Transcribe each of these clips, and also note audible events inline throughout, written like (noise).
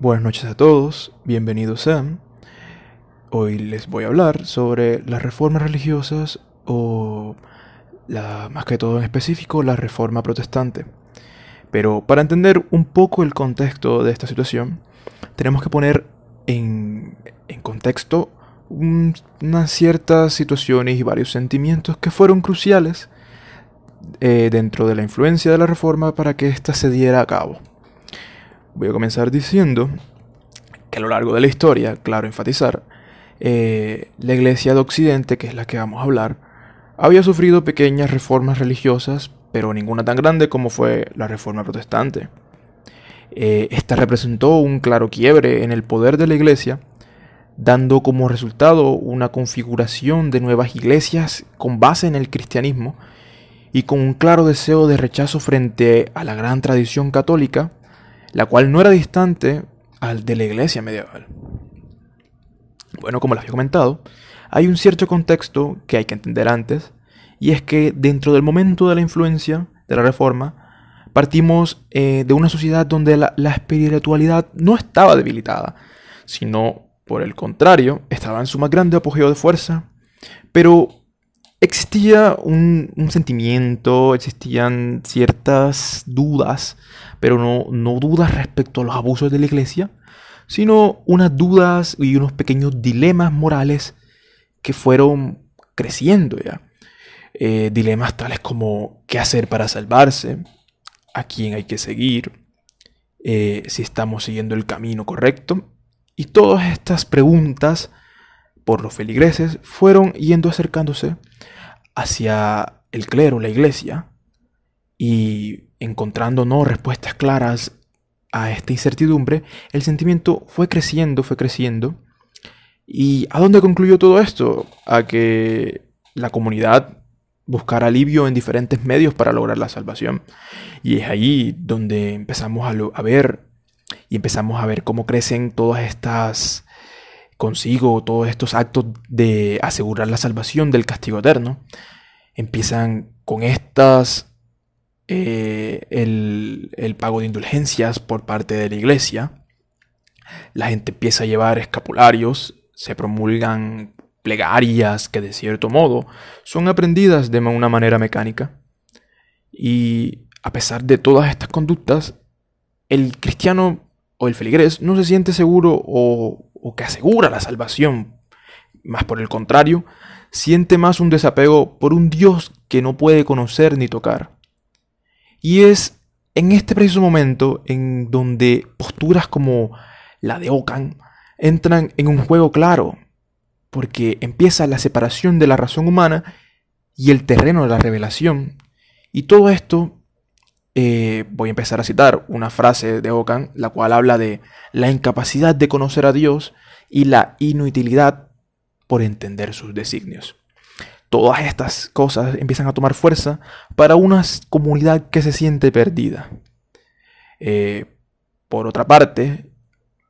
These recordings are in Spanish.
Buenas noches a todos, bienvenidos sean. Hoy les voy a hablar sobre las reformas religiosas o, la, más que todo en específico, la reforma protestante. Pero para entender un poco el contexto de esta situación, tenemos que poner en, contexto unas ciertas situaciones y varios sentimientos que fueron cruciales eh, dentro de la influencia de la reforma para que ésta se diera a cabo. Voy a comenzar diciendo que a lo largo de la historia, claro, enfatizar, eh, la Iglesia de Occidente, que es la que vamos a hablar, había sufrido pequeñas reformas religiosas, pero ninguna tan grande como fue la Reforma Protestante. Eh, esta representó un claro quiebre en el poder de la Iglesia, dando como resultado una configuración de nuevas iglesias con base en el cristianismo y con un claro deseo de rechazo frente a la gran tradición católica la cual no era distante al de la iglesia medieval. Bueno, como les había comentado, hay un cierto contexto que hay que entender antes, y es que dentro del momento de la influencia de la reforma, partimos eh, de una sociedad donde la, la espiritualidad no estaba debilitada, sino por el contrario, estaba en su más grande apogeo de fuerza, pero existía un, sentimiento, existían ciertas dudas, pero no, no dudas respecto a los abusos de la iglesia, sino unas dudas y unos pequeños dilemas morales que fueron creciendo ya. Eh, dilemas tales como qué hacer para salvarse, a quién hay que seguir, eh, si estamos siguiendo el camino correcto. Y todas estas preguntas por los feligreses fueron yendo acercándose hacia el clero, la iglesia, y encontrando no respuestas claras a esta incertidumbre, el sentimiento fue creciendo, fue creciendo. ¿Y a dónde concluyó todo esto? A que la comunidad buscara alivio en diferentes medios para lograr la salvación. Y es ahí donde empezamos a ver y empezamos a ver cómo crecen todas estas consigo todos estos actos de asegurar la salvación del castigo eterno, empiezan con estas, eh, el, pago de indulgencias por parte de la iglesia, la gente empieza a llevar escapularios, se promulgan plegarias que de cierto modo son aprendidas de una manera mecánica. Y a pesar de todas estas conductas, el cristiano o el feligrés no se siente seguro o o que asegura la salvación. Más por el contrario, siente más un desapego por un Dios que no puede conocer ni tocar. Y es en este preciso momento en donde posturas como la de Ocan entran en un juego claro, porque empieza la separación de la razón humana y el terreno de la revelación. Y todo esto, eh, voy a empezar a citar una frase de Ocan, la cual habla de la incapacidad de conocer a Dios y la inutilidad por entender sus designios. Todas estas cosas empiezan a tomar fuerza para una comunidad que se siente perdida. Eh, por otra parte,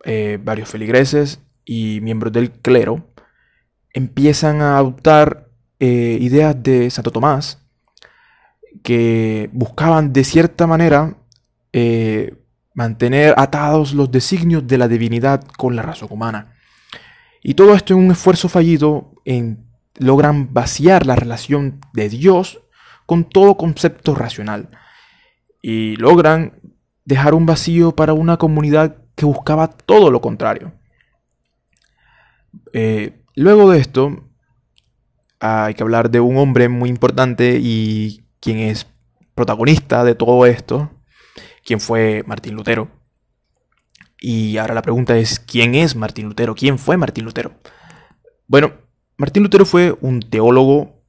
eh, varios feligreses y miembros del clero empiezan a adoptar eh, ideas de Santo Tomás que buscaban de cierta manera mantener atados los designios de la divinidad con la razón humana. Y todo esto en un esfuerzo fallido en, logran vaciar la relación de Dios con todo concepto racional. Y logran dejar un vacío para una comunidad que buscaba todo lo contrario. Eh, luego de esto, hay que hablar de un hombre muy importante y quien es protagonista de todo esto, quien fue Martín Lutero. Y ahora la pregunta es, ¿quién es Martín Lutero? ¿Quién fue Martín Lutero? Bueno, Martín Lutero fue un teólogo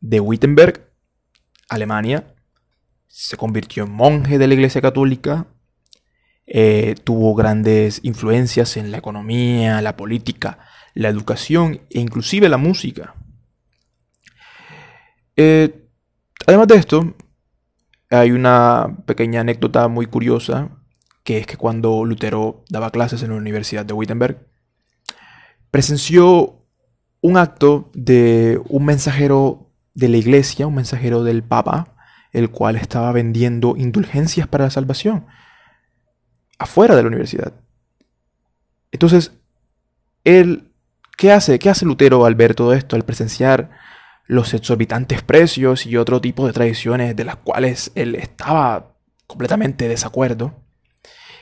de Wittenberg, Alemania. Se convirtió en monje de la Iglesia Católica. Eh, tuvo grandes influencias en la economía, la política, la educación e inclusive la música. Eh, además de esto, hay una pequeña anécdota muy curiosa que es que cuando Lutero daba clases en la Universidad de Wittenberg, presenció un acto de un mensajero de la iglesia, un mensajero del Papa, el cual estaba vendiendo indulgencias para la salvación afuera de la universidad. Entonces, él, ¿qué hace? ¿Qué hace Lutero al ver todo esto, al presenciar los exorbitantes precios y otro tipo de tradiciones de las cuales él estaba completamente de desacuerdo?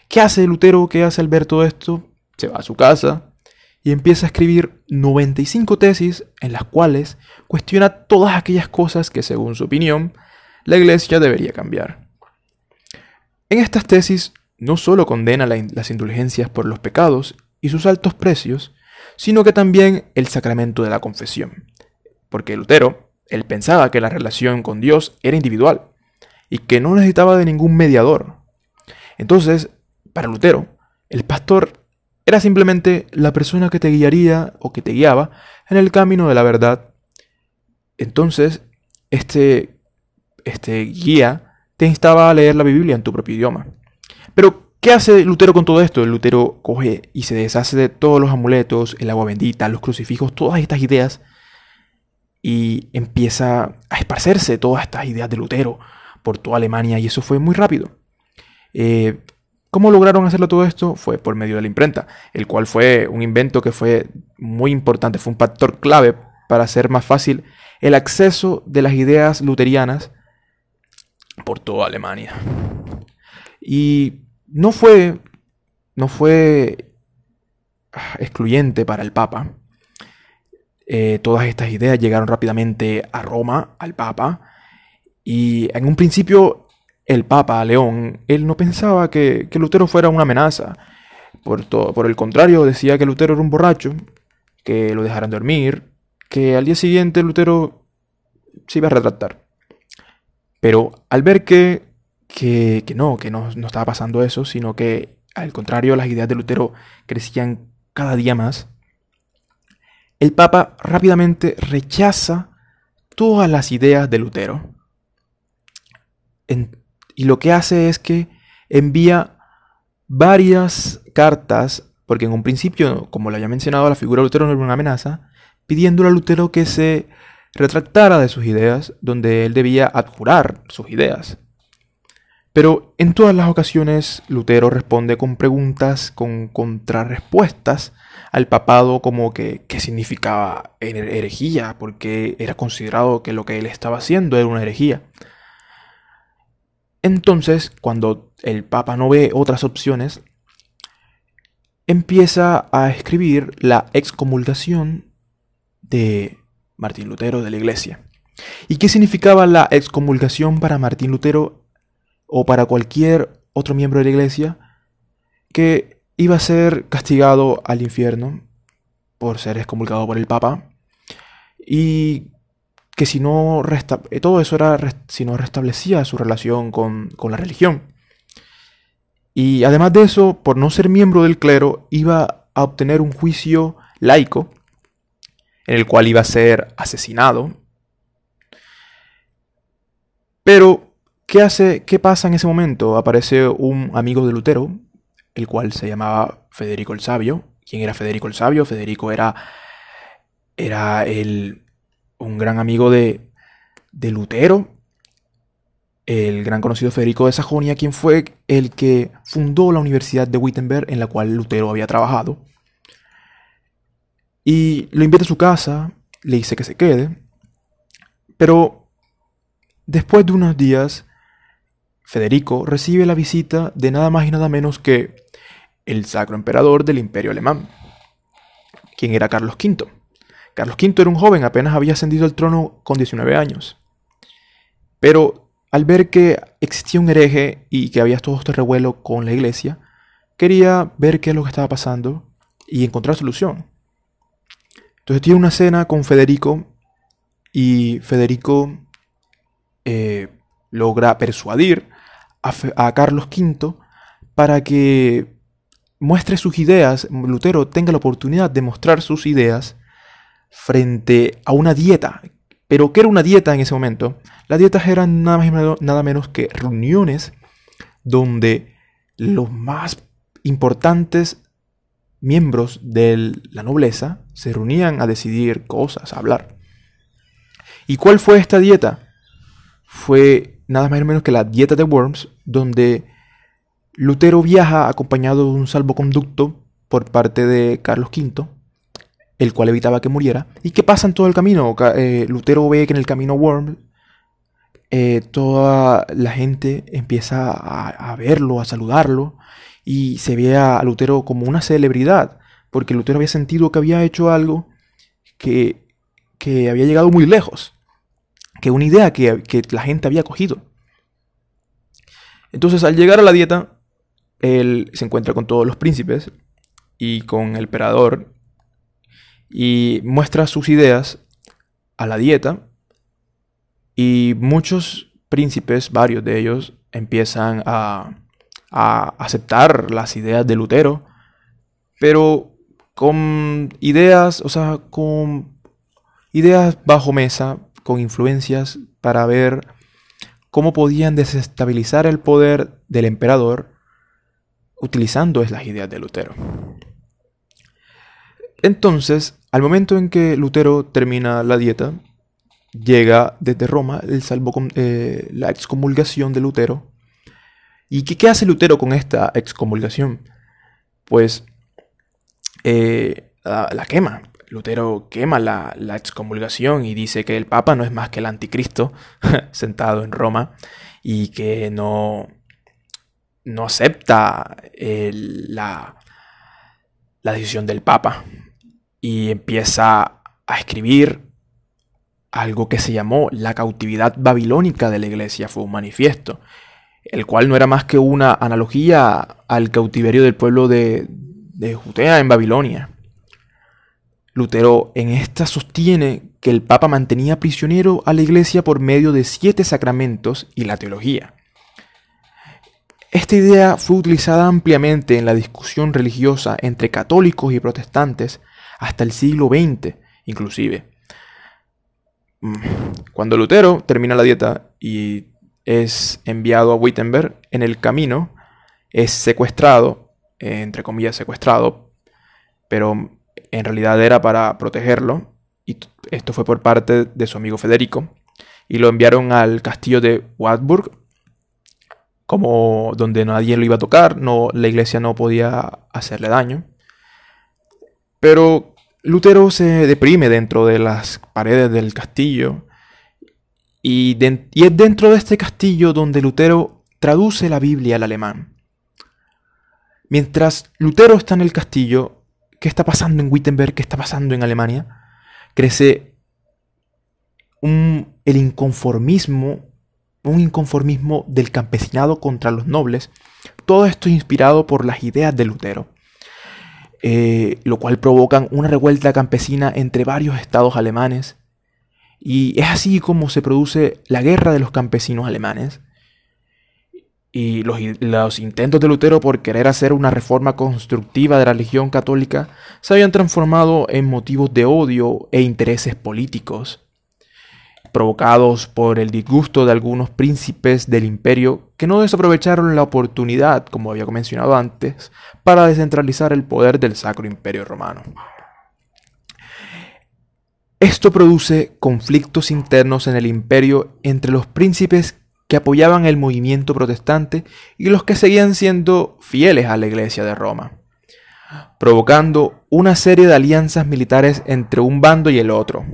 ¿Qué hace Lutero? ¿Qué hace al ver todo esto? Se va a su casa y empieza a escribir 95 tesis en las cuales cuestiona todas aquellas cosas que, según su opinión, la iglesia debería cambiar. En estas tesis no solo condena las indulgencias por los pecados y sus altos precios, sino que también el sacramento de la confesión. Porque Lutero, él pensaba que la relación con Dios era individual y que no necesitaba de ningún mediador. Entonces, para Lutero, el pastor era simplemente la persona que te guiaría o que te guiaba en el camino de la verdad. Entonces, este, este guía te instaba a leer la Biblia en tu propio idioma. Pero, ¿qué hace Lutero con todo esto? Lutero coge y se deshace de todos los amuletos, el agua bendita, los crucifijos, todas estas ideas, y empieza a esparcerse todas estas ideas de Lutero por toda Alemania, y eso fue muy rápido. Eh, ¿Cómo lograron hacerlo todo esto? Fue por medio de la imprenta, el cual fue un invento que fue muy importante, fue un factor clave para hacer más fácil el acceso de las ideas luterianas por toda Alemania. Y no fue, no fue excluyente para el Papa. Eh, todas estas ideas llegaron rápidamente a Roma, al Papa, y en un principio el Papa León, él no pensaba que, Lutero fuera una amenaza. Por, por el contrario, decía que Lutero era un borracho, que lo dejaran dormir, que al día siguiente Lutero se iba a retractar. Pero al ver que, que, no, que no, no estaba pasando eso, sino que al contrario las ideas de Lutero crecían cada día más, el Papa rápidamente rechaza todas las ideas de Lutero. Y lo que hace es que envía varias cartas, porque en un principio, como lo había mencionado, la figura de Lutero no era una amenaza, pidiéndole a Lutero que se retractara de sus ideas, donde él debía adjurar sus ideas. Pero en todas las ocasiones Lutero responde con preguntas, con contrarrespuestas al papado como que qué significaba herejía, porque era considerado que lo que él estaba haciendo era una herejía. Entonces, cuando el Papa no ve otras opciones, empieza a escribir la excomulgación de Martín Lutero de la Iglesia. ¿Y qué significaba la excomulgación para Martín Lutero o para cualquier otro miembro de la Iglesia? Que iba a ser castigado al infierno por ser excomulgado por el Papa y que si no eh, todo eso era si no restablecía su relación con, con la religión. Y además de eso, por no ser miembro del clero, iba a obtener un juicio laico en el cual iba a ser asesinado. Pero, ¿qué hace? ¿Qué pasa en ese momento? Aparece un amigo de Lutero, el cual se llamaba Federico el Sabio. ¿Quién era Federico el Sabio? Federico era era el un gran amigo de, de Lutero, el gran conocido Federico de Sajonia, quien fue el que fundó la Universidad de Wittenberg en la cual Lutero había trabajado. Y lo invita a su casa, le dice que se quede, pero después de unos días, Federico recibe la visita de nada más y nada menos que el sacro emperador del imperio alemán, quien era Carlos V. Carlos V era un joven, apenas había ascendido al trono con 19 años. Pero al ver que existía un hereje y que había todo este revuelo con la iglesia, quería ver qué es lo que estaba pasando y encontrar solución. Entonces tiene una cena con Federico y Federico eh, logra persuadir a, a Carlos V para que muestre sus ideas, Lutero tenga la oportunidad de mostrar sus ideas frente a una dieta. Pero ¿qué era una dieta en ese momento? Las dietas eran nada más nada menos que reuniones donde los más importantes miembros de la nobleza se reunían a decidir cosas, a hablar. ¿Y cuál fue esta dieta? Fue nada más menos que la dieta de Worms, donde Lutero viaja acompañado de un salvoconducto por parte de Carlos V, el cual evitaba que muriera. ¿Y qué pasa en todo el camino? Eh, Lutero ve que en el camino Worms eh, toda la gente empieza a, verlo, a saludarlo, y se ve a Lutero como una celebridad, porque Lutero había sentido que había hecho algo que, que había llegado muy lejos, que una idea que, que la gente había cogido. Entonces al llegar a la dieta, él se encuentra con todos los príncipes y con el emperador y muestra sus ideas a la dieta y muchos príncipes, varios de ellos, empiezan a, aceptar las ideas de Lutero, pero con ideas, o sea, con ideas bajo mesa, con influencias para ver cómo podían desestabilizar el poder del emperador utilizando las ideas de Lutero. Entonces, al momento en que Lutero termina la dieta, llega desde Roma el salvo, eh, la excomulgación de Lutero. ¿Y qué, hace Lutero con esta excomulgación? Pues eh, la, quema. Lutero quema la, excomulgación y dice que el Papa no es más que el anticristo (laughs) sentado en Roma y que no, no acepta la, la decisión del Papa y empieza a escribir algo que se llamó la cautividad babilónica de la iglesia, fue un manifiesto, el cual no era más que una analogía al cautiverio del pueblo de, de Judea en Babilonia. Lutero en esta sostiene que el Papa mantenía prisionero a la iglesia por medio de siete sacramentos y la teología. Esta idea fue utilizada ampliamente en la discusión religiosa entre católicos y protestantes hasta el siglo XX, inclusive. Cuando Lutero termina la dieta y es enviado a Wittenberg, en el camino es secuestrado, entre comillas secuestrado, pero en realidad era para protegerlo, y esto fue por parte de su amigo Federico, y lo enviaron al castillo de Wartburg, como donde nadie lo iba a tocar, no, la iglesia no podía hacerle daño. Pero Lutero se deprime dentro de las paredes del castillo y, es dentro de este castillo donde Lutero traduce la Biblia al alemán. Mientras Lutero está en el castillo, ¿qué está pasando en Wittenberg? ¿Qué está pasando en Alemania? Crece el inconformismo, un inconformismo del campesinado contra los nobles. Todo esto inspirado por las ideas de Lutero. Eh, lo cual provocan una revuelta campesina entre varios estados alemanes. Y es así como se produce la guerra de los campesinos alemanes. Y los, los, intentos de Lutero por querer hacer una reforma constructiva de la religión católica se habían transformado en motivos de odio e intereses políticos provocados por el disgusto de algunos príncipes del imperio que no desaprovecharon la oportunidad, como había mencionado antes, para descentralizar el poder del Sacro Imperio Romano. Esto produce conflictos internos en el imperio entre los príncipes que apoyaban el movimiento protestante y los que seguían siendo fieles a la Iglesia de Roma, provocando una serie de alianzas militares entre un bando y el otro,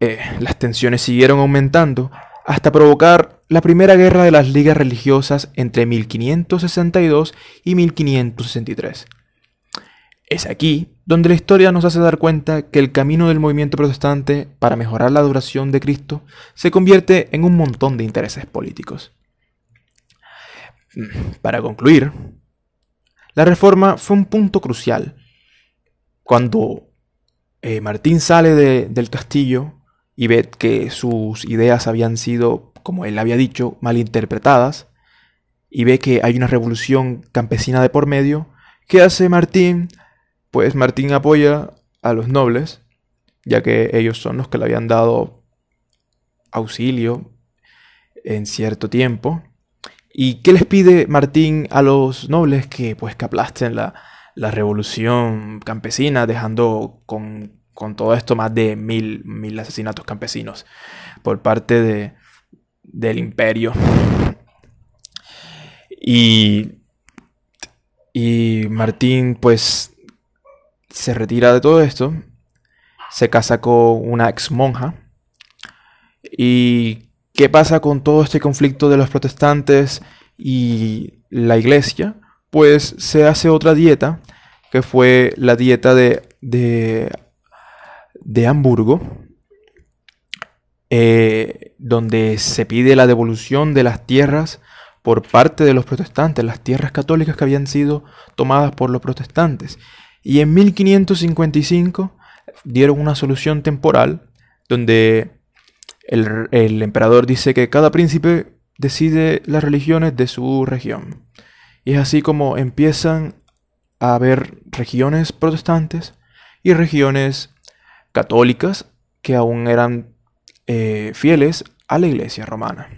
eh, las tensiones siguieron aumentando hasta provocar la primera guerra de las ligas religiosas entre 1562 y 1563. Es aquí donde la historia nos hace dar cuenta que el camino del movimiento protestante para mejorar la duración de Cristo se convierte en un montón de intereses políticos. Mm, para concluir, la reforma fue un punto crucial. Cuando eh, Martín sale del castillo y ve que sus ideas habían sido, como él había dicho, malinterpretadas, y ve que hay una revolución campesina de por medio, ¿qué hace Martín? Pues Martín apoya a los nobles, ya que ellos son los que le habían dado auxilio en cierto tiempo. ¿Y qué les pide Martín a los nobles? Que pues que aplasten la, la revolución campesina, dejando con con todo esto más de mil, mil asesinatos campesinos por parte de, del imperio. Y Y Martín pues se retira de todo esto, se casa con una ex monja. ¿Y qué pasa con todo este conflicto de los protestantes y la iglesia? Pues se hace otra dieta, que fue la dieta de, de, de Hamburgo, eh, donde se pide la devolución de las tierras por parte de los protestantes, las tierras católicas que habían sido tomadas por los protestantes. Y en 1555 dieron una solución temporal donde el, emperador dice que cada príncipe decide las religiones de su región. Y es así como empiezan a haber regiones protestantes y regiones católicas que aún eran eh, fieles a la iglesia romana.